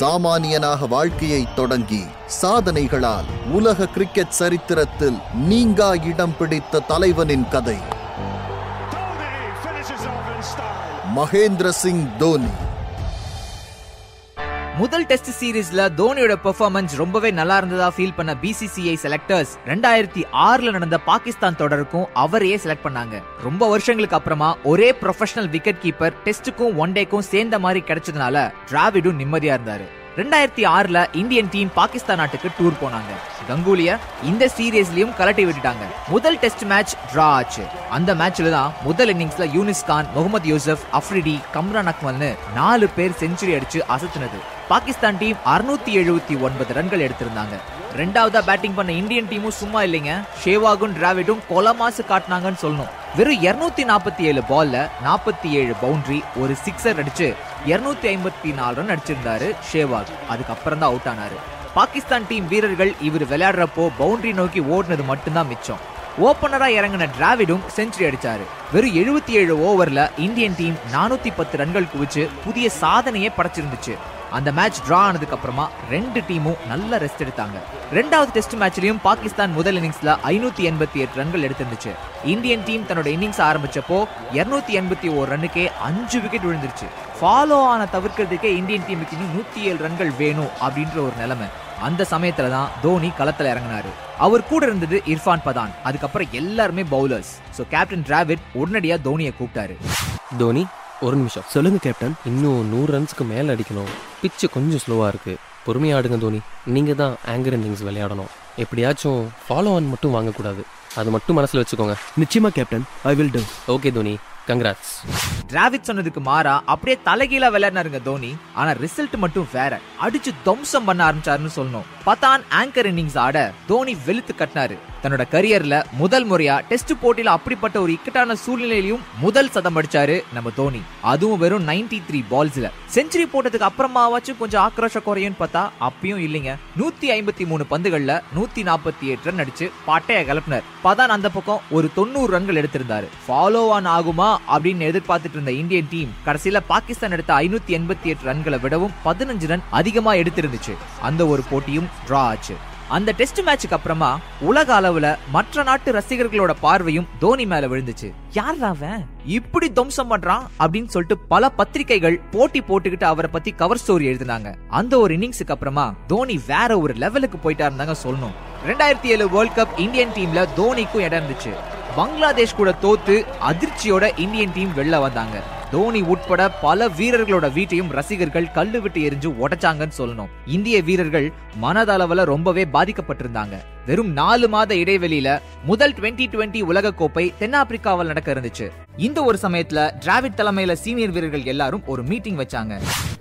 சாமானியனாக வாழ்க்கையை தொடங்கி சாதனைகளால் உலக கிரிக்கெட் சரித்திரத்தில் நீங்கா இடம் பிடித்த தலைவனின் கதை. மகேந்திர சிங் தோனி முதல் டெஸ்ட் சீரீஸ்ல தோனியோட பெர்ஃபார்மன்ஸ் ரொம்பவே நல்லா இருந்ததா ஃபீல் பண்ண பிசிசிஐ செலக்டர்ஸ் ரெண்டாயிரத்தி ஆறுல நடந்த பாகிஸ்தான் தொடருக்கும் அவரையே செலக்ட் பண்ணாங்க. ரொம்ப வருஷங்களுக்கு அப்புறமா ஒரே ப்ரொஃபஷனல் விக்கெட் கீப்பர் டெஸ்ட்டுக்கும் ஒன் டேக்கும் சேர்ந்த மாதிரி கிடைச்சதுனால டிராவிடும் நிம்மதியா இருந்தாரு. ரெண்டாயிரத்தி ஆறுல இந்தியன் டீம் பாகிஸ்தான் நாட்டுக்கு டூர் போனாங்க. கங்குலிய இந்த சீரீஸ்லயும் கலட்டி விட்டுட்டாங்க. முதல் டெஸ்ட் மேட்ச் டிரா ஆச்சு. அந்த மேட்ச்ல தான் முதல் இன்னிங்ஸ்ல யூனிஸ் கான் முகமது யூசப் அஃப்ரிடி கம்ரான் அக்மல்னு நாலு பேர் செஞ்சுரி அடிச்சு அசத்துனது. பாகிஸ்தான் டீம் அறுநூத்தி எழுபத்தி ஒன்பது ரன்கள் எடுத்திருந்தாங்க. ரெண்டாவதா பேட்டிங் பண்ண இந்தியன் டீமும் சும்மா இல்லைங்க. ஷேவாகும் டிராவிடும் கொலமாசு காட்டினாங்கன்னு சொல்லணும். வெறும் 247 நாற்பத்தி ஏழு பால்ல நாற்பத்தி ஏழு பவுண்டரி ஒரு சிக்ஸர் அடிச்சு 254 ஐம்பத்தி நாலு ரன் அடிச்சிருந்தாரு ஷேவாக். அதுக்கப்புறம் தான் அவுட் ஆனாரு. பாகிஸ்தான் டீம் வீரர்கள் இவர் விளையாடுறப்போ பவுண்டரி நோக்கி ஓடினது மட்டும்தான் மிச்சம். ஓப்பனராக இறங்கின டிராவிடும் செஞ்சுரி அடிச்சாரு. வெறும் 77 ஏழு ஓவர்ல இந்தியன் டீம் நானூத்தி பத்து ரன்கள் குவிச்சு புதிய சாதனையே படைச்சிருந்துச்சு. அந்த மேட்ச் டிரா ஆனதுக்கு அப்புறமா ரெண்டு டீமும் நல்ல ரெஸ்ட் எடுத்தாங்க. ரெண்டாவது டெஸ்ட் மேட்ச்லயும் பாகிஸ்தான் முதல் இன்னிங்ஸ்ல ஐநூத்தி எண்பத்தி எட்டு ரன்கள் எடுத்திருந்துச்சு. இந்தியன் டீம் தன்னோட இன்னிங்ஸ் ஆரம்பிச்சப்போ 281 எண்பத்தி ஒரு ரன்னுக்கே அஞ்சு விக்கெட் விழுந்துருச்சு. ஃபாலோ ஆன தவிர்க்கிறதுக்கே இந்தியன் டீமுக்கு இன்னும் நூத்தி ஏழு ரன்கள் வேணும் அப்படின்ற ஒரு நிலைமை. அந்த சமயத்துல தான் தோனி களத்துல இறங்கினாரு. அவர் கூட இருந்தது இர்ஃபான் பதான். அதுக்கப்புறம் எல்லாருமே பவுலர்ஸ் சோ கேப்டன் டிராவிட் உடனடியா தோனியை கூப்பிட்டாரு. தோனி ஒரு நிமிஷம். சொல்லுங்க கேப்டன் இன்னும் நூறு ரன்ஸ்க்கு மேலே அடிக்கணும். பிச்சு கொஞ்சம் ஸ்லோவாக இருக்கு. பொறுமையா ஆடுங்க தோனி. நீங்கள் தான் ஆங்கர் இன்னிங்ஸ் விளையாடணும். எப்படியாச்சும் ஃபாலோ ஆன் மட்டும் வாங்கக்கூடாது. அது மட்டும் மனசில் வச்சுக்கோங்க. நிச்சயமா captain I will do okay Dhoni. Congrats Dravid சொன்னதுக்கு மாறா அப்படியே தலைகீழா விளையாடினாருங்க தோனி. ஆனா ரிசல்ட் மட்டும் வேற. அடிச்சு துவம்சம் பண்ண ஆரம்பிச்சாருன்னு சொல்லணும். பதான் ஆங்கர் இன்னிங்ஸ் ஆட தோனி வெளுத்து கட்டினாரு. தன்னோட கரியர்ல முதல் முறையா டெஸ்ட் போட்டியில அப்படிப்பட்ட ஒரு இக்கட்டான சூழ்நிலையிலும் முதல் சதம் அடிச்சாரு நம்ம தோனி. அதுவும் வெறும் 93 த்ரீ பால்ஸ்ல செஞ்சுரி போட்டதுக்கு அப்புறமாவாச்சும் கொஞ்சம் ஆக்ரோஷ குறையும் பார்த்தா அப்பயும் இல்லைங்க. நூத்தி ஐம்பத்தி மூணு பந்துகள்ல நூத்தி நாற்பத்தி எட்டு ரன் அடிச்சு பட்டைய கலப்பினர். பதான் அந்த பக்கம் ஒரு தொண்ணூறு ரன்கள் எடுத்திருந்தாரு. ஃபாலோ ஆன் ஆகுமா? அப்படின்னு எதிர்பார்த்துட்டு இருந்த இந்தியன் டீம் கடைசியில பாகிஸ்தான் எடுத்த ஐநூத்தி எண்பத்தி எட்டு ரன்களை விடவும் பதினஞ்சு ரன் அதிகமா எடுத்திருந்துச்சு. அந்த ஒரு போட்டியும் டிரா ஆச்சு. அந்த டெஸ்ட் மேட்சுக்கு அப்புறமா உலக அளவுல மற்ற நாட்டு ரசிகர்களோட பார்வையும் தோனி மேல விழுந்துச்சு. யார் அவன்? இப்படி துவம்சம் பண்றான் அப்படின்னு சொல்லிட்டு பல பத்திரிகைகள் போட்டி போட்டுக்கிட்டு அவரை பத்தி கவர் ஸ்டோரி எழுதினாங்க. அந்த ஒரு இன்னிங்ஸுக்கு அப்புறமா தோனி வேற ஒரு லெவலுக்கு போயிட்டா இருந்தாங்க சொல்லணும். ரெண்டாயிரத்தி ஏழு வேர்ல்ட் கப் இந்தியன் டீம்ல தோனிக்கும் இடம் இருந்துச்சு. பங்களாதேஷ் கூட தோத்து அதிர்ச்சியோட இந்தியன் டீம் வெளில வந்தாங்க. தோனி உட்பட பல வீரர்களோட வீட்டையும் ரசிகர்கள் கல்லு விட்டு எரிஞ்சு உடைச்சாங்கன்னு சொல்லணும். இந்திய வீரர்கள் மனதளவுல ரொம்பவே பாதிக்கப்பட்டிருந்தாங்க. வெறும் நாலு மாத இடைவெளியில முதல் 2020 டுவெண்ட்டி உலக கோப்பை தென்னாப்பிரிக்காவில் நடக்க இருந்துச்சு. இந்த ஒரு சமயத்துல டிராவிட் தலைமையில சீனியர் வீரர்கள் எல்லாரும் ஒரு மீட்டிங் வச்சாங்க.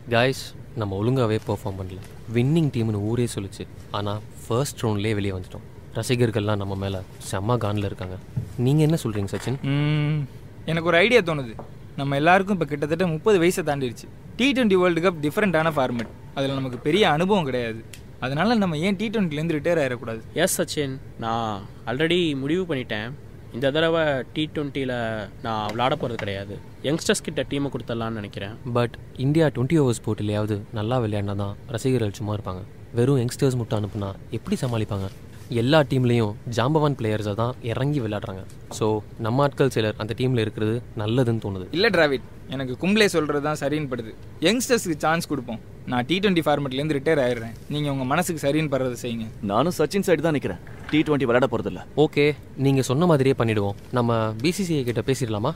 காய்ஸ் நம்ம ஒழுங்காவே பெர்ஃபார்ம் பண்ணல. வின்னிங் டீம்னு ஊரே சொல்லுச்சு. ஆனால் ஃபர்ஸ்ட் ரவுண்ட்லேயே வெளியே வந்துட்டோம். ரசிகர்கள்லாம் நம்ம மேலே செம்ம கானில் இருக்காங்க. நீங்கள் என்ன சொல்கிறீங்க சச்சின்? ம், எனக்கு ஒரு ஐடியா தோணுது. நம்ம எல்லாருக்கும் இப்போ கிட்டத்தட்ட முப்பது வயசை தாண்டிடுச்சு. டி டுவெண்ட்டி வேர்ல்டு கப் டிஃப்ரெண்ட்டான ஃபார்மேட் அதில் நமக்கு பெரிய அனுபவம் கிடையாது. அதனால நம்ம ஏன் டி டுவெண்ட்டிலேருந்து ரிட்டையர் ஆயிடக்கூடாது? எஸ் சச்சின். நான் ஆல்ரெடி முடிவு பண்ணிட்டேன். இந்த தடவை டி டுவெண்ட்டியில் நான் விளாட போகிறது கிடையாது. யங்ஸ்டர்ஸ் கிட்ட டீமை கொடுத்துடலான்னு நினைக்கிறேன். பட் இந்தியா டுவெண்ட்டி ஓவர்ஸ் போட்டிலையாவது நல்லா விளையாடினா தான் ரசிகர்கள் சும்மா இருப்பாங்க. வெறும் யங்ஸ்டர்ஸ் மட்டும் அனுப்புனா எப்படி சமாளிப்பாங்க? எல்லா டீம்லேயும் ஜாம்பவான் பிளேயர்ஸை தான் இறங்கி விளையாடுறாங்க. ஸோ நம்ம ஆட்கள் சிலர் அந்த டீமில் இருக்கிறது நல்லதுன்னு தோணுது. இல்லை டிராவிட். எனக்கு கும்ப்ளே சொல்கிறது தான் சரின்னு படுது. யங்ஸ்டர்ஸ்க்கு சான்ஸ் கொடுப்போம். நான் டி டுவெண்ட்டி ஃபார்மேட்லேருந்து ரிட்டையர் ஆயிடுறேன். நீங்கள் உங்கள் மனசுக்கு சரின்னு படுறதை செய்யுங்க. நானும் சச்சின் சைடு தான் நிக்கிறேன். டி டுவெண்ட்டி விளையாட போறதில்ல. ஓகே நீங்கள் சொன்ன மாதிரியே பண்ணிடுவோம். நம்ம பிசிசிஐ கிட்ட பேசிடலாமா?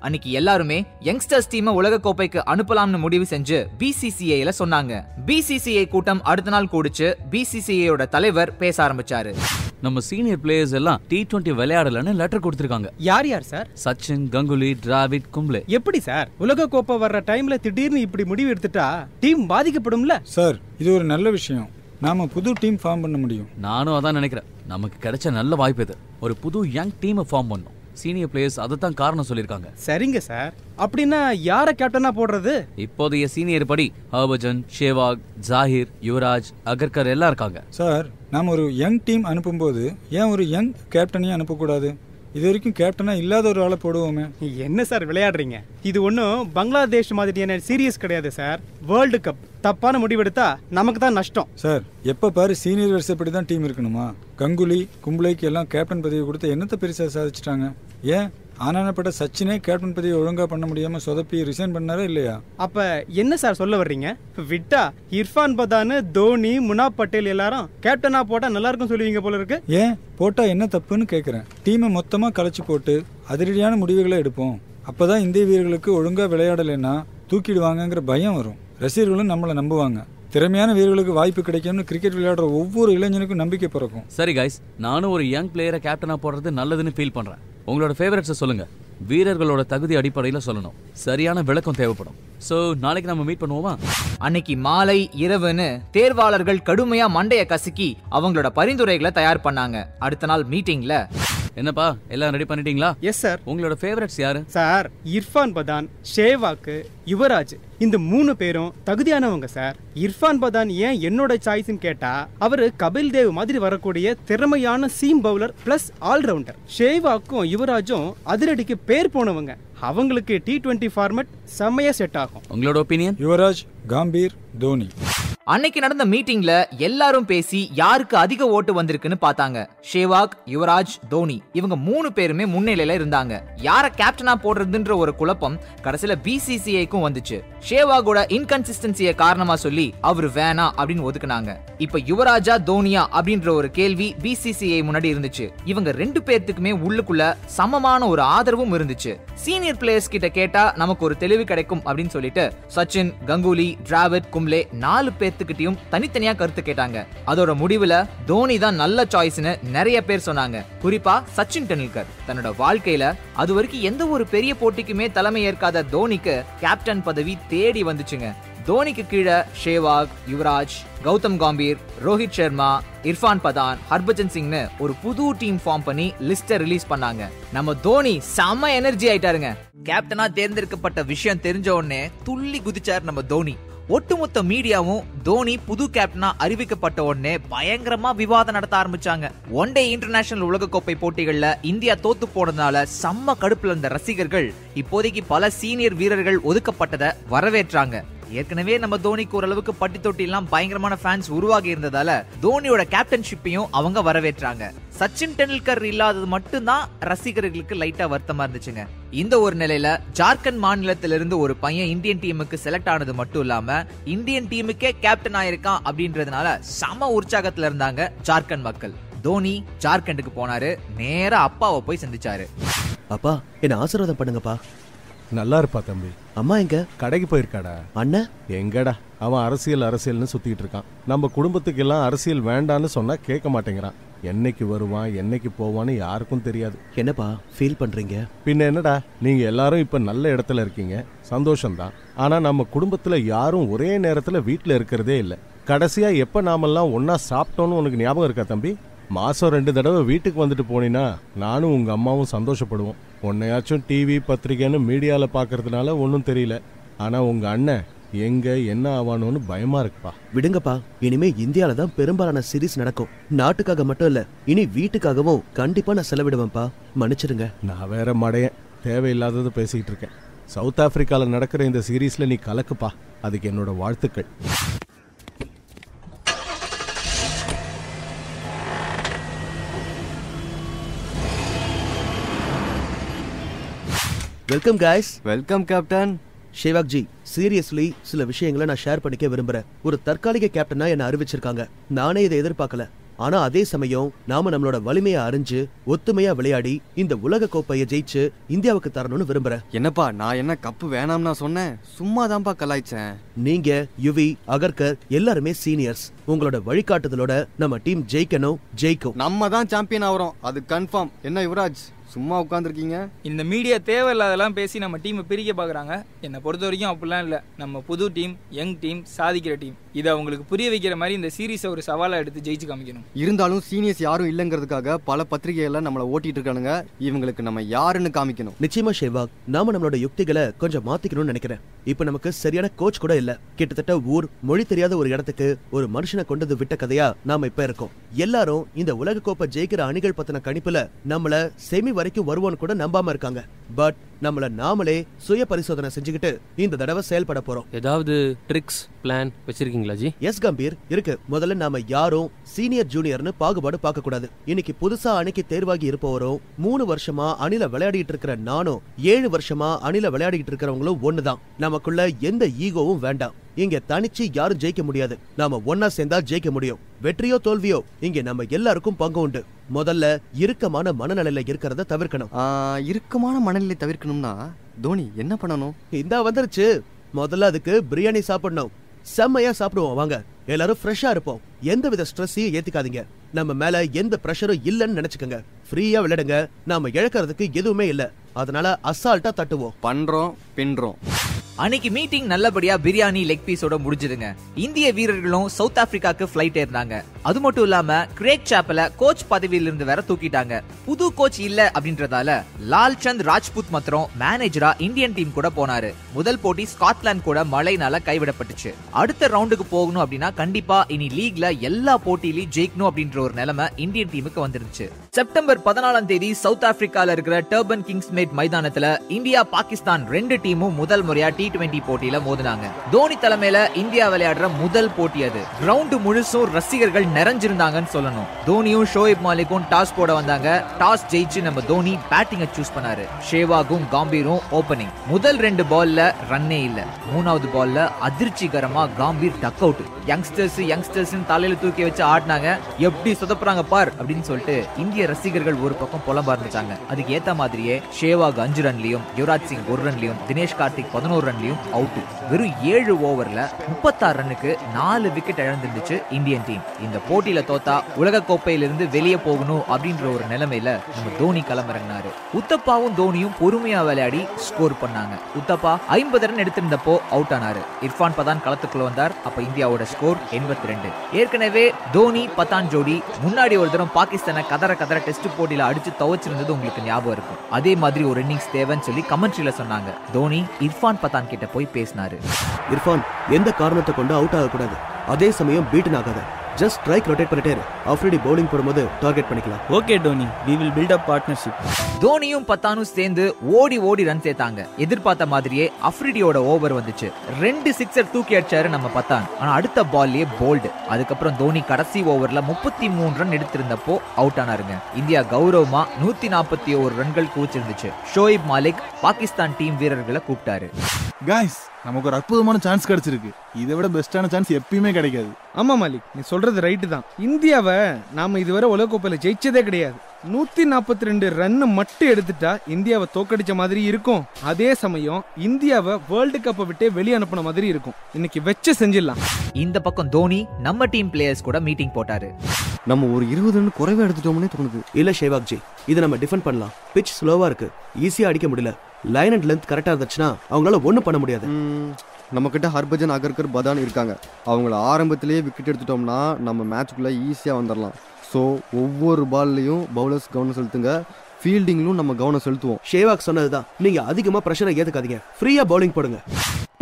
அன்னைக்கு எல்லாருமே யங்ஸ்டர்ஸ் டீமை உலக கோப்பைக்கு அனுப்பலாம்னு முடிவு செஞ்சு பிசிசிஐல சொன்னாங்க. பிசிசிஐ கூட்டம் அடுத்த நாள் கூடிச்சு பிசிசிஐயோட தலைவர் பேச ஆரம்பிச்சாரு. நம்ம சீனியர் பிளேயர்ஸ் எல்லாம் டி டுவெண்ட்டி விளையாடலன்னு லெட்டர் கொடுத்துருக்காங்க. யார் யார் சார்? சச்சின் கங்குலி டிராவிட் கும்ப்ளே. எப்படி சார்? உலக கோப்பை வர்ற டைம்ல திடீர்னு இப்படி முடிவு எடுத்துட்டா டீம் பாதிக்கப்படும்ல? சார் இது ஒரு நல்ல விஷயம். நாம புது டீம் ஃபார்ம் பண்ண முடியும். நானும் அதான் நினைக்கிறேன். நமக்கு கிடைச்ச நல்ல வாய்ப்பு இது. ஒரு புது யங் டீமை ஃபார்ம் பண்ணோம் சீனியர் பிளேயர்ஸ் அதை தான் காரணம் சொல்லியிருக்காங்க. சரிங்க சார். அப்படின்னா யார கேப்டனா போடுறது? இப்போதைய சீனியர் படி ஹர்பஜன் ஷேவாக் ஜாகிர் யுவராஜ் அகர்கர் எல்லாம் இருக்காங்க. சார் நாம ஒரு யங் டீம் அனுப்பும்போது ஏன் ஒரு யங் கேப்டனையும் அனுப்பக்கூடாது? இது வரைக்கும் கேப்டனா இல்லாத ஒரு ஆளை போடுவோமே. என்ன சார் விளையாடுறீங்க? இது ஒன்றும் பங்களாதேஷ் மாதிரியான சீரியஸ் கிடையாது சார். வேர்ல்டு கப் தப்பான முடிவெடுத்தா நமக்கு தான் நஷ்டம். சார் எப்ப பாரு சீனியர் வருஷப்படி தான் டீம் இருக்கணுமா? கங்குலி கும்பலைக்கு எல்லாம் கேப்டன் பதவி கொடுத்து என்னத்தை பெருசா சாதிச்சிட்டாங்க? ஏன்? ஆனானப்பட்ட சச்சினே கேப்டன் பதவி ஒழுங்கா பண்ண முடியாம சொதப்பி ரிசைன் பண்ணாரா இல்லையா? அப்ப என்ன சார் சொல்ல வர்றீங்க? விட்டா இர்ஃபான் பதான் தோனி முனாப் பட்டேல் எல்லாரும் கேப்டனா போட்டா நல்லா இருக்கும் சொல்லுவீங்க போல இருக்கு. ஏன்? போட்டா என்ன தப்புன்னு கேட்குறேன் டீமை மொத்தமாக கலைச்சு போட்டு அதிரடியான முடிவுகளை எடுப்போம். அப்பதான் இந்திய வீரர்களுக்கு ஒழுங்கா விளையாடலைன்னா தூக்கிடுவாங்கங்கிற பயம் வரும். ரசிகர்களும் நம்மளை நம்புவாங்க. திறமையான வீரர்களுக்கு வாய்ப்பு கிடைக்கும்னு கிரிக்கெட் விளையாடுற ஒவ்வொரு இளைஞனுக்கும் நம்பிக்கை பிறக்கும். சரி கைஸ் நானும் ஒரு யங் பிளேயரை கேப்டனா போடுறது நல்லதுன்னு ஃபீல் பண்றேன். உங்களோட ஃபேவரட்ஸை சொல்லுங்க. வீரர்களோட தகுதி அடிப்படையில் சொல்லணும். சரியான விளக்கம் தேவைப்படும். ஸோ நாளைக்கு நம்ம மீட் பண்ணுவோமா? அன்னைக்கு மாலை இரவுன்னு தேர்வாளர்கள் கடுமையா மண்டைய கசக்கி அவங்களோட பரிந்துரைகளை தயார் பண்ணாங்க. அடுத்த நாள் மீட்டிங்ல என்னப்பா எல்லாம் ரெடி பண்ணிட்டீங்களா? எஸ் சார் உங்களோட ஃபேவரட்ஸ் யாரு? சார் இர்ஃபான் பதான் ஷேவாக்கு யுவராஜ். இந்த மூணு பேரும் தகுதியானவங்க சார் இர்ஃபான் பதான் ஏன் என்னோட சாய்ஸ்னு கேட்டா அவரு கபில் தேவ் மாதிரி வரக்கூடிய திறமையான சீம் பவுலர் பிளஸ் ஆல்ரவுண்டர் ஷேவாக்கும் யுவராஜும் அதிரடிக்கு பேர் போனவங்க. அவங்களுக்கு டி டுவெண்ட்டி ஃபார்மட் செம்மையா செட் ஆகும். உங்களோட ஒப்பீனியன் யுவராஜ் காம்பீர் தோனி. அன்னைக்கு நடந்த மீட்டிங்ல எல்லாரும் பேசி யாருக்கு அதிக ஓட்டு வந்திருக்குன்னு பார்த்தாங்க. ஷேவாக் யுவராஜ் தோனி இவங்க மூணு பேருமே முன்னிலையில இருந்தாங்க. யார கேப்டனா போடுறதுன்ற ஒரு குழப்பம் கடைசியில பிசிசிஐக்கும் வந்துச்சு. ஷேவாகோட இன்கன்சிஸ்டன்சியை காரணமா சொல்லி அவர் வேணாம் அப்படின்னு ஒதுக்குனாங்க. இப்ப யுவராஜா தோனியா அப்படின்ற ஒரு கேள்வி பிசிசிஐ முன்னாடி இருந்துச்சு. இவங்க ரெண்டு பேர்த்துக்குமே உள்ளுக்குள்ள சமமான ஒரு ஆதரவும் இருந்துச்சு. சீனியர் பிளேயர்ஸ் கிட்ட கேட்டா நமக்கு ஒரு தெளிவு கிடைக்கும் அப்படின்னு சொல்லிட்டு சச்சின் கங்குலி டிராவிட் கும்லே நாலு எல்லாத்துக்கிட்டையும் தனித்தனியா கருத்து கேட்டாங்க. அதோட முடிவுல தோனி தான் நல்ல சாய்ஸ்னு நிறைய பேர் சொன்னாங்க. குறிப்பா சச்சின் டெண்டுல்கர். தன்னோட வாழ்க்கையில அது வரைக்கும் எந்த ஒரு பெரிய போட்டிக்குமே தலைமை ஏற்காத தோனிக்கு கேப்டன் பதவி தேடி வந்துச்சுங்க. தோனிக்கு கீழே ஷேவாக் யுவராஜ் கௌதம் காம்பீர் ரோஹித் சர்மா இர்ஃபான் பதான் ஹர்பஜன் சிங்னு ஒரு புது டீம் ஃபார்ம் பண்ணி லிஸ்ட ரிலீஸ் பண்ணாங்க. நம்ம தோனி செம்ம எனர்ஜி ஆயிட்டாருங்க. கேப்டனா தேர்ந்தெடுக்கப்பட்ட விஷயம் தெரிஞ்ச உடனே துள்ளி குதிச்சார் நம்ம தோனி. ஒட்டுமொத்த மீடியாவும் தோனி புது கேப்டனா அறிவிக்கப்பட்ட உடனே பயங்கரமா விவாதம் நடத்த ஆரம்பிச்சாங்க. ஒன் டே இன்டர்நேஷனல் உலகக்கோப்பை போட்டிகள்ல இந்தியா தோத்து போனதுனால செம்ம கடுப்புல இருந்த ரசிகர்கள் இப்போதைக்கு பல சீனியர் வீரர்கள் ஒதுக்கப்பட்டதை வரவேற்றாங்க. ஏற்கனவே நம்ம தோனிக்கு ஓரளவுக்கு பட்டி தொட்டி எல்லாம் பயங்கரமான ஃபேன்ஸ் உருவாகி இருந்ததால தோனியோட கேப்டன்ஷிப்பையும் அவங்க வரவேற்றாங்க. சச்சின் டெண்டுல்கர் இல்லாதது மட்டும்தான் ரசிகர்களுக்கு லைட்டா வருத்தமா இருந்துச்சுங்க. இந்த ஒரு நிலையில ஜார்க்கண்ட் மாநிலத்திலிருந்து ஒரு பையன் இந்தியன் டீமுக்கு செலக்ட் ஆனது மட்டும் இல்லாம இந்தியன் டீமுக்கே கேப்டன் ஆயிருக்கான் அப்படின்றதுனால சம உற்சாகத்துல இருந்தாங்க ஜார்க்கண்ட் மக்கள். தோனி ஜார்க்கண்டுக்கு போனாரு நேரா அப்பாவை போய் சந்திச்சாரு. அப்பா என்ன ஆசீர்வாதம் பண்ணுங்கப்பா. நல்லா இருப்பா தம்பி. அம்மா எங்க? கடைக்கு போயிருக்காடா. அண்ணன் எங்கடா? அவன் அரசியல் அரசியல்னு சுத்திட்டு இருக்கான். நம்ம குடும்பத்துக்கு எல்லாம் அரசியல் வேண்டான்னு சொன்னா கேட்க மாட்டேங்கிறான். என்னைக்கு வருவான் என்னைக்கு போவான்னு யாருக்கும் தெரியாது. என்னப்பா ஃபீல் பண்றீங்க? பின்ன என்னடா நீங்க எல்லாரும் இப்ப நல்ல இடத்துல இருக்கீங்க. சந்தோஷம்தான். ஆனா நம்ம குடும்பத்துல யாரும் ஒரே நேரத்துல வீட்டுல இருக்கிறதே இல்ல. கடைசியா எப்ப நாமெல்லாம் ஒன்னா சாப்பிட்டோம்னு உனக்கு ஞாபகம் இருக்கா தம்பி? மாசம் ரெண்டு தடவை வீட்டுக்கு வந்துட்டு போனீன்னா நானும் உங்க அம்மாவும் சந்தோஷப்படுவோம். உன்னையாச்சும் டிவி பத்திரிக்கைன்னு மீடியால பாக்குறதுனால ஒன்றும் தெரியல. ஆனா உங்க அண்ணன் எங்க என்ன ஆவானோன்னு பயமா இருக்குப்பா. விடுங்கப்பா. இனிமே இந்தியால தான் பெரும்பாலான சீரிஸ் நடக்கும். நாட்டுக்காக மட்டும் இல்ல இனி வீட்டுக்காகவும் கண்டிப்பா நான் செலவிடுவேன்ப்பா. மன்னிச்சிடுங்க. நான் வேற மடையன். தேவையில்லாதது பேசிக்கிட்டு இருக்கேன். சவுத் ஆப்பிரிக்கால நடக்கிற இந்த சீரீஸ்ல நீ கலக்குப்பா. அதுக்கு என்னோட வாழ்த்துக்கள். Welcome guys welcome captain Sehwag ji seriously சில விஷயங்களை நான் ஷேர் பண்ணிக்க விரும்புறேன். ஒரு தற்காலிக கேப்டனா என்ன அறிவிச்சிருக்காங்க. நானே இதை எதிர்பார்க்கல. ஆனா அதே சமயம் நாம நம்மளோட வலிமையை அறிஞ்சு ஒத்துமையா விளையாடி இந்த உலக கோப்பையை ஜெயிச்சு இந்தியாவுக்கு தரணும்னு விரும்புறேன். என்னப்பா நான் என்ன கப்பு வேணாம்னு சொன்னேன்? சும்மா தான்ப்பா கலாய்ச்சேன். நீங்க யுவி அகர்கர் எல்லாருமே சீனியர்ஸ் உங்களோட வழிகாட்டுதலோட நம்ம டீம் ஜெயிக்கணும் ஜெயிக்கும். நம்ம தான் சாம்பியன் ஆகிறோம். அது கன்ஃபார்ம் என்ன யுவராஜ்? சும்மா உட்காந்துருக்கீங்க இந்த மீடியா தேவையில்லாதெல்லாம் பேசி நம்ம டீமை பிரிக்க பார்க்குறாங்க. என்னை பொறுத்த வரைக்கும் அப்படிலாம் இல்லை. நம்ம புது டீம் யங் டீம் சாதிக்கிற டீம் இதை அவங்களுக்கு புரிய வைக்கிற மாதிரி இந்த சீரீஸை ஒரு சவாலாக எடுத்து ஜெயிச்சு காமிக்கணும். இருந்தாலும் சீனியர்ஸ் யாரும் இல்லைங்கிறதுக்காக பல பத்திரிகைகள்ல நம்மளை ஓட்டிட்டு இருக்கானுங்க. இவங்களுக்கு நம்ம யாருன்னு காமிக்கணும். நிச்சயமா ஷேவாக் நாம நம்மளோட யுக்திகளை கொஞ்சம் மாத்திக்கணும்னு நினைக்கிறேன். இப்ப நமக்கு சரியான கோச் கூட இல்ல. கிட்டத்தட்ட ஊர் மொழி தெரியாத ஒரு இடத்துக்கு ஒரு மனுஷனை கொண்டது விட்ட கதையா நாம இப்ப இருக்கோம். எல்லாரும் இந்த உலக கோப்பை ஜெயிக்கிற அணிகள் பத்தின கணிப்புல நம்மள செமி வரைக்கும் வருவோன்னு கூட நம்பாம இருக்காங்க. பட் நம்மள நாமளே சுய பரிசோதனை செஞ்சுக்கிட்டு இந்த தடவை செயல்பட போறோம். ஏதாவது ட்ரிக்ஸ் பிளான் வச்சிருக்கீங்களா ஜி? எஸ் கம்பீர். இருக்கு. முதல்ல நாம யாரும் சீனியர் ஜூனியர்னு பாகுபாடு பார்க்க கூடாது இன்னைக்கு புதுசா அணிக்கு தேர்வாகி இருப்பவரும் மூணு வருஷமா அணில விளையாடிட்டு இருக்கிற நானும் ஏழு வருஷமா அணில விளையாடிட்டு இருக்கிறவங்களும் ஒண்ணுதான். நமக்குள்ள எந்த ஈகோவும் வேண்டாம். இங்க தனிச்சு யாரும் ஜெயிக்க முடியாது. நாம ஒன்னா சேர்ந்தா ஜெயிக்க முடியும். வெற்றியோ தோல்வியோ இங்க நம்ம எல்லாருக்கும் பங்கு உண்டு. முதல்ல இறுக்கமான மனநிலையில இருக்கிறத தவிர்க்கணும். இறுக்கமான மனநிலை தவிர்க்கணும்னா தோனி என்ன பண்ணணும்? இந்தா வந்துருச்சு. முதல்ல அதுக்கு பிரியாணி சாப்பிடணும். செம்மையா சாப்பிடுவோம் வாங்க. எல்லாரும் ஃப்ரெஷ்ஷா இருப்போம். எந்த வித ஸ்ட்ரெஸ்ஸையும் ஏத்திக்காதீங்க. நம்ம மேல எந்த ப்ரெஷரும் இல்லைன்னு நினைச்சுக்கோங்க. ஃப்ரீயா விளையாடுங்க. நாம இழக்கிறதுக்கு எதுவுமே இல்ல. அதனால அசால்ட்டா தட்டுவோம். பண்றோம் பின்றோம். அன்னைக்கு மீட்டிங் நல்லபடியா பிரியாணி லெக் பீஸோட முடிஞ்சதுங்க. இந்திய வீரர்களும் சவுத் ஆப்பிரிக்காக்கு ஃபிளைட் ஏறினாங்க. அது மட்டும் இல்லாம கிரேக் சாப்பல கோச் பதவியில இருந்து வேற தூக்கிட்டாங்க. புது கோச் இல்ல அப்படின்றதால லால் சந்த் ராஜ்புத் மாத்திரம் மேனேஜரா இந்தியன் டீம் கூட போனாரு. முதல் போட்டி ஸ்காட்லாந்து கூட மழைனால கைவிடப்பட்டுச்சு. அடுத்த ரவுண்டுக்கு போகணும் அப்படின்னா கண்டிப்பா இனி லீக்ல எல்லா போட்டியிலையும் ஜெயிக்கணும் அப்படின்ற ஒரு நிலைமை இந்தியன் டீமுக்கு வந்துருச்சு செப்டம்பர் பதினாலாம் தேதி சவுத் ஆப்பிரிக்கால இருக்கிற டர்பன் கிங்ஸ்மேட் மைதானத்துல இந்தியா பாகிஸ்தான் ரெண்டு டீமும் முதல் முறையா டி டுவெண்டி போட்டியில மோதினாங்க. தோனி தலைமையில இந்தியா விளையாடுற முதல் போட்டி அது. கிரவுண்ட் முழுசும் ரசிகர்கள் நிறைஞ்சிருந்தாங்கன்னு சொல்லணும். தோனியும் ஷோயப் மாலிக்கும் டாஸ் போட வந்தாங்க. டாஸ் ஜெயிச்சு நம்ம தோனி பேட்டிங்க சூஸ் பண்ணாரு. ஷேவாகும் காம்பீரும் ஓபனிங் முதல் ரெண்டு பால்ல ரன்னே இல்ல. மூணாவது பால்ல அதிர்ச்சிகரமா Gambhir duck out youngsters youngsters தலையில தூக்கி வச்சு ஆடினாங்க. எப்படி சொதப்புறாங்க பார் அப்படின்னு சொல்லிட்டு இந்திய ரசிகர்கள் ஒரு பக்கம் புலம்ப ஆரம்பிச்சாங்க. அதுக்கு ஏத்த மாதிரியே ஷேவாக் அஞ்சு ரன்லயும் யுவராஜ் சிங் ஒரு ரன்லயும் தினேஷ் கார்த்திக் பதினோரு ரன்லயும் அவுட் வெறும் ஏழு ஓவர்ல முப்பத்தாறு ரன்னுக்கு நாலு விக்கெட் இழந்துருந்துச்சு இந்தியன் டீம். இந்த போட்டியில தோத்தா உலக கோப்பையிலிருந்து வெளியே போகணும் அப்படின்ற ஒரு நிலைமையில நம்ம தோனி களமிறங்கினாரு. உத்தப்பாவும் தோனியும் பொறுமையா விளையாடி ஸ்கோர் பண்ணாங்க. உத்தப்பா ஐம்பது ரன் எடுத்திருந்தப்போ அவுட் ஆனாரு. இர்ஃபான் பதான் களத்துக்குள்ள வந்தார். அப்ப இந்தியாவோட ஸ்கோர் எண்பத்தி ரெண்டு ஏற்கனவே தோனி பதான் ஜோடி முன்னாடி ஒரு தரம் பாகிஸ்தானை கதற கதற டெஸ்ட் போட்டியில அடிச்சு துவச்சிருந்தது உங்களுக்கு ஞாபகம் இருக்கும். அதே மாதிரி ஒரு இன்னிங்ஸ் தேவைன்னு சொல்லி கமெண்ட்ரியில சொன்னாங்க. தோனி இர்ஃபான் பதான் கிட்ட போய் பேசினாரு. இர்ஃபான் எந்த காரணத்தை கொண்டு அவுட் ஆகக்கூடாது. அதே சமயம் பீட்டன் ஆகாத. ஜஸ்ட் ஸ்ட்ரைக் ரொட்டேட் பண்ணிட்டே இரு. ஆஃப்ரெடி பவுலிங் போடும்போது டார்கெட் பண்ணிக்கலாம். Okay Dhoni we will build up partnership தோனியும் பத்தானும் சேர்ந்து ஓடி ஓடி ரன் சேர்த்தாங்க எதிர்பார்த்த மாதிரியே அஃப்ரிடியோட ஓவர் வந்துச்சு. ரெண்டு சிக்ஸர் தூக்கி அடிச்சாரு நம்ம பத்தான். ஆனா அடுத்த பால்லயே போல்டு அதுக்கப்புறம் தோனி கடைசி ஓவர்ல முப்பத்தி மூணு ரன் எடுத்திருந்தப்போ அவுட் ஆனாருங்க. இந்தியா கௌரவமா நூத்தி நாற்பத்தி ஒரு ரன்கள் குவிச்சிருந்துச்சு. ஷோயிப் மாலிக் பாகிஸ்தான் டீம் வீரர்களை கூப்பிட்டாரு. காய்ஸ் நமக்கு ஒரு அற்புதமான சான்ஸ் கிடைச்சிருக்கு. இதை விட பெஸ்டான சான்ஸ் எப்பயுமே கிடைக்காது. ஆமா மாலிக். நீ சொல்றது ரைட்டு தான். இந்தியாவை நாம இதுவரை உலகக்கோப்பையில ஜெயிச்சதே கிடையாது. நூத்தி நாற்பத்தி ரெண்டு ரன் மட்டும் எடுத்துட்டா இந்தியாவை தோக்கடிச்ச மாதிரி இருக்கும். அதே சமயம் இந்தியாவை வேர்ல்டு கப்பை விட்டே வெளியே அனுப்பின மாதிரி இருக்கும். இன்னைக்கு வச்சு செஞ்சிடலாம். இந்த பக்கம் தோனி நம்ம டீம் பிளேயர்ஸ் கூட மீட்டிங் போட்டாரு. நம்ம ஒரு இருபது ரன் குறைவா எடுத்துட்டோம்னே தோணுது. இல்ல ஷேவாக் ஜி இதை நம்ம டிஃபெண்ட் பண்ணலாம். பிச் ஸ்லோவா இருக்கு. ஈஸியா அடிக்க முடியல. லைன் அண்ட் லென்த் கரெக்டா இருந்துச்சுன்னா அவங்களால ஒண்ணும் பண்ண முடியாது. நம்ம கிட்ட ஹர்பஜன் அகர்கர் பதான் இருக்காங்க. அவங்கள ஆரம்பத்திலேயே விக்கெட் எடுத்துட்டோம்னா நம்ம மேட்ச்க்குள்ள ஈஸியா வந்துடலாம் ஸோ ஒவ்வொரு பால்லையும் பவுலர்ஸ் கவனம் செலுத்துங்க. ஃபீல்டிங்லும் நம்ம கவனம் செலுத்துவோம். ஷேவாக் சொன்னதுதான். நீங்க அதிகமா பிரஷரை ஏத்துக்காதீங்க. ஃப்ரீயா பவுலிங் போடுங்க.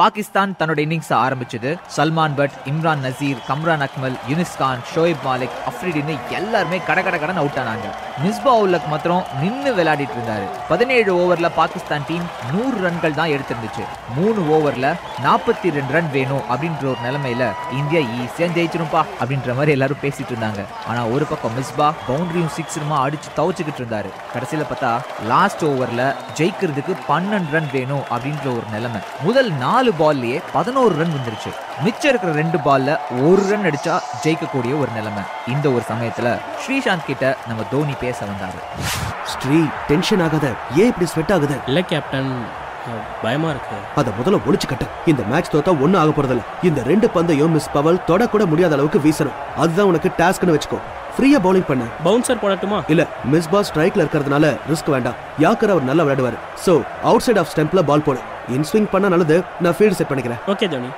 பாகிஸ்தான் தன்னோட இன்னிங்ஸ் ஆரம்பிச்சது. சல்மான் பட் இம்ரான் நசீர் கம்ரான் அக்மல் யூனிஸ் கான் ஷோயப் மாலிக் அஃப்ரிடின்னு எல்லாருமே கட கட கடன் அவுட் ஆனாங்க. மிஸ்பா உல்லக் மாத்திரம் நின்று விளையாடிட்டு இருந்தாரு. பதினேழு ஓவர்ல பாகிஸ்தான் டீம் நூறு ரன்கள் தான் எடுத்திருந்துச்சு. மூணு ஓவர்ல நாற்பத்தி ரெண்டு ரன் வேணும் அப்படின்ற ஒரு நிலைமையில இந்தியா ஈஸியா ஜெயிச்சிரும்பா அப்படின்ற மாதிரி எல்லாரும் பேசிட்டு இருந்தாங்க. ஆனா ஒரு பக்கம் மிஸ்பா பவுண்டரியும் சிக்ஸருமா அடிச்சு தவச்சுக்கிட்டு இருந்தாரு. கடைசியில பார்த்தா லாஸ்ட் ஓவர்ல ஜெயிக்கிறதுக்கு பன்னெண்டு ரன் வேணும் அப்படின்ற ஒரு நிலைமை. முதல் நாலு பால்லயே பதினோரு ரன் வந்துருச்சு மிச்சம் இருக்கிற ரெண்டு பால்ல ஒரு ரன் அடிச்சா ஜெயிக்கக்கூடிய ஒரு நிலைமை. இந்த ஒரு சமயத்துல ஸ்ரீசாந்த் கிட்ட நம்ம தோனி பேச வந்தாரு. ஸ்ரீ டென்ஷன் ஆகாத. ஏன் இப்படி ஸ்வெட் ஆகுது? இல்லை கேப்டன் பயமா இருக்கு. அத முதல்ல ஒளிச்சு கட்டு. இந்த மேட்ச் தோத்தா ஒண்ணும் ஆக போறதில்ல. இந்த ரெண்டு பந்தையும் மிஸ் பவல் தொடக்கூட முடியாத அளவுக்கு வீசணும். அதுதான் உனக்கு டாஸ்க்னு வச்சுக்கோ. ஃப்ரீயா பவுலிங் பண்ணு. பவுன்சர் போடட்டுமா? இல்ல மிஸ் பால் ஸ்ட்ரைக்ல இருக்கிறதுனால ரிஸ்க் வேண்டாம். யாக்கர் அவர் நல்லா விளையாடுவாரு. சோ அவுட் சைட் ஆஃப் ஸ்டெம்ப்ல பால் போடு. இன்ஸ்விங் பண்ண நல்லது. நான் ஃபீல்டு செட் பண்ணிக்கிறேன். ஓகே தோனி.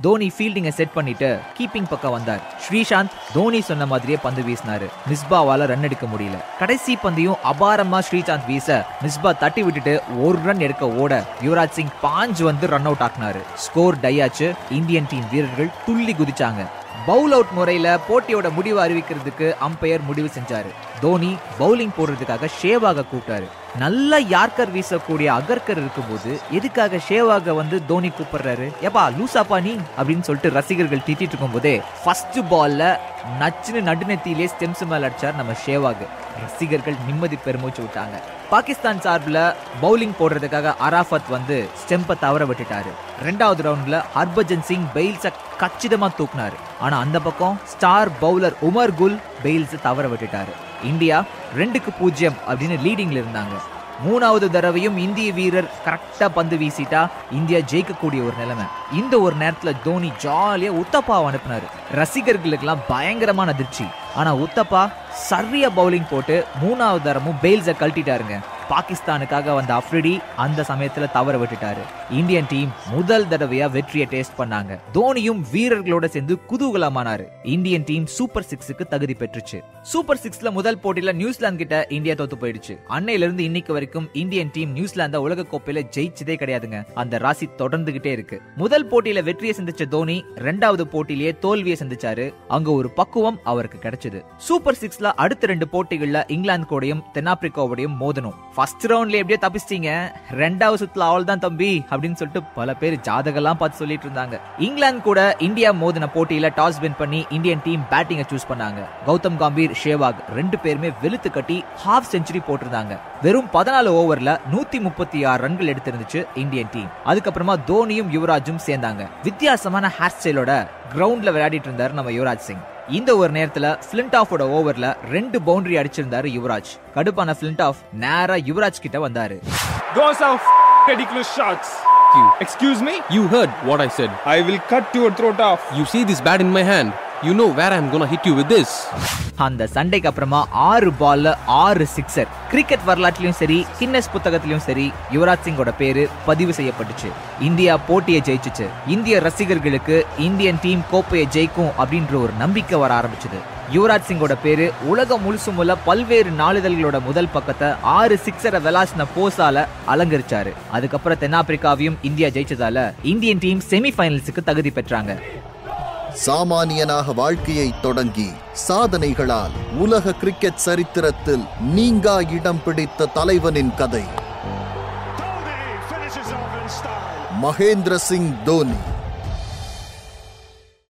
தோனி ஃபீல்டிங்கை செட் பண்ணிட்டு கீப்பிங் பக்கம் வந்தார். ஸ்ரீசாந்த் தோனி சொன்ன மாதிரியே பந்து வீசினாரு. மிஸ்பாவால ரன் எடுக்க முடியல. கடைசி பந்தையும் அபாரமா ஸ்ரீசாந்த் வீச மிஸ்பா தட்டி விட்டுட்டு ஒரு ரன் எடுக்க ஓட யுவராஜ் சிங் பாஞ்சு வந்து ரன் அவுட் ஆக்குனாரு. ஸ்கோர் டை ஆச்சு. இந்தியன் டீம் வீரர்கள் துள்ளி குதிச்சாங்க. பவுல் அவுட் முறையில போட்டியோட முடிவு அறிவிக்கிறதுக்கு அம்பையர் முடிவு செஞ்சாரு. தோனி பவுலிங் போடுறதுக்காக ஷேவாக கூப்பிட்டாரு. நல்ல யார்கர் வீசக்கூடிய அகர்கர் இருக்கும்போது எதுக்காக ஷேவாக வந்து தோனி கூப்பிடுறாரு? ஏப்பா லூசாப்பா நீ? அப்படின்னு சொல்லிட்டு ரசிகர்கள் திட்டிட்டு இருக்கும்போதே ஃபர்ஸ்ட் பால்ல நச்சுன்னு நடுநெத்தியிலே ஸ்டெம்ஸ் மேல அடிச்சார் நம்ம ஷேவாக் ரசிகர்கள் நிம்மதி பெருமூச்சு விட்டாங்க. பாகிஸ்தான் சார்பில் பவுலிங் போடுறதுக்காக அராஃபத் வந்து ஸ்டெம்பை தவற விட்டுட்டாரு. ரெண்டாவது ரவுண்டில் ஹர்பஜன் சிங் பெயில்ஸை கச்சிதமாக தூக்குனாரு. ஆனால் அந்த பக்கம் star bowler Umar Gul bails தவற விட்டுட்டாரு. இந்தியா ரெண்டுக்கு பூஜ்ஜியம் அப்படின்னு லீடிங்ல இருந்தாங்க. மூணாவது தடவையும் இந்திய வீரர் கரெக்டாக பந்து வீசிட்டா இந்தியா ஜெயிக்கக்கூடிய ஒரு நிலைமை. இந்த ஒரு நேரத்தில் தோனி ஜாலியாக உத்தப்பாவை அனுப்பினார். ரசிகர்களுக்கெல்லாம் பயங்கரமான அதிர்ச்சி. ஆனால் உத்தப்பா சரியா பவுலிங் போட்டு மூணாவது தரமும் பெயில்ஸை கழட்டிட்டாருங்க. பாகிஸ்தானுக்காக வந்த அஃப்ரிடி அந்த சமயத்துல தவற விட்டுட்டாரு. இந்தியன் டீம் முதல் தடவையா வெற்றியை டேஸ்ட் பண்ணாங்க. தோனியும் வீரர்களோட சேர்ந்து குதூகலமானாரு. இந்தியன் டீம் சூப்பர் சிக்ஸுக்கு தகுதி பெற்றுச்சு. சூப்பர் சிக்ஸ்ல முதல் போட்டியில நியூசிலாந்து கிட்ட இந்தியா தோத்து போயிடுச்சு. அன்னையில இருந்து இன்னைக்கு வரைக்கும் இந்தியன் டீம் நியூசிலாந்த உலக கோப்பையில ஜெயிச்சதே கிடையாதுங்க. அந்த ராசி தொடர்ந்துகிட்டே இருக்கு. முதல் போட்டியில வெற்றியை சந்திச்ச தோனி ரெண்டாவது போட்டியிலேயே தோல்வியை சந்திச்சாரு. அங்க ஒரு பக்குவம் அவருக்கு கிடைச்சது. சூப்பர் சிக்ஸ்ல அடுத்த ரெண்டு போட்டிகள்ல இங்கிலாந்து கூடயும் தென்னாப்பிரிக்காவோடையும் மோதணும். ஃபர்ஸ்ட் ரவுண்ட்ல எப்படியோ தப்பிச்சிட்டீங்க. ரெண்டாவது சுத்துல அவள் தான் தம்பி அப்படின்னு சொல்லிட்டு பல பேர் ஜாதகெல்லாம் பார்த்து சொல்லிட்டு இருந்தாங்க. இங்கிலாந்து கூட இந்தியா மோதின போட்டியில டாஸ் வின் பண்ணி இந்தியன் டீம் பேட்டிங்கை சூஸ் பண்ணாங்க. கௌதம் காம்பீர் ஷேவாக் ரெண்டு பேருமே வெளுத்து கட்டி ஹாஃப் செஞ்சுரி போட்டிருந்தாங்க. வெறும் பதினாலு ஓவர்ல நூத்தி முப்பத்தி ஆறு ரன்கள் எடுத்திருந்துச்சு இந்தியன் டீம். அதுக்கப்புறமா தோனியும் யுவராஜும் சேர்ந்தாங்க. வித்தியாசமான ஹேர் ஸ்டைலோட கிரவுண்ட்ல விளையாடிட்டு இருந்தாரு நம்ம யுவராஜ் சிங். இந்த ஒரு நேரத்துல பிளிண்ட் ஆஃபோட ஓவர்ல ரெண்டு பவுண்டரி அடிச்சிருந்தாரு யுவராஜ் கடுப்பான பிளிண்ட் ஆஃப் நேரா யுவராஜ் கிட்ட வந்தாரு Those are f- ridiculous shots. Excuse me? You heard what I said. I will cut your throat off. You see this bat in my hand. You know where I'm gonna hit you with this அந்த சண்டைக்கு அப்புறமா ஆறு பால்ல ஆறு sixer cricket வரலாற்றிலும் சரி Guinness புத்தகத்திலும் சரி யுவராஜ் சிங்கோட பேரு பதிவு செய்யப்பட்டுச்சு. இந்தியா போட்டியை ஜெயிச்சுச்சு. இந்திய ரசிகர்களுக்கு இந்தியன் டீம் கோப்பையை ஜெயிக்கும் அப்படின்ற ஒரு நம்பிக்கை வர ஆரம்பிச்சது. யுவராஜ் சிங்கோட பேரு உலகம் முழுசும் உள்ள பல்வேறு நாளிதழ்களோட முதல் பக்கத்தை ஆறு சிக்ஸரை வெலாசின போஸால அலங்கரிச்சாரு. அதுக்கப்புறம் தென்னாப்பிரிக்காவையும் இந்தியா ஜெயிச்சதால இந்தியன் டீம் செமிஃபைனல்ஸுக்கு தகுதி பெற்றாங்க. சாமானியனாக வாழ்க்கையை தொடங்கி சாதனைகளால் உலக கிரிக்கெட் சரித்திரத்தில் நீங்கா இடம் பிடித்த தலைவனின் கதை. மகேந்திர சிங் தோனி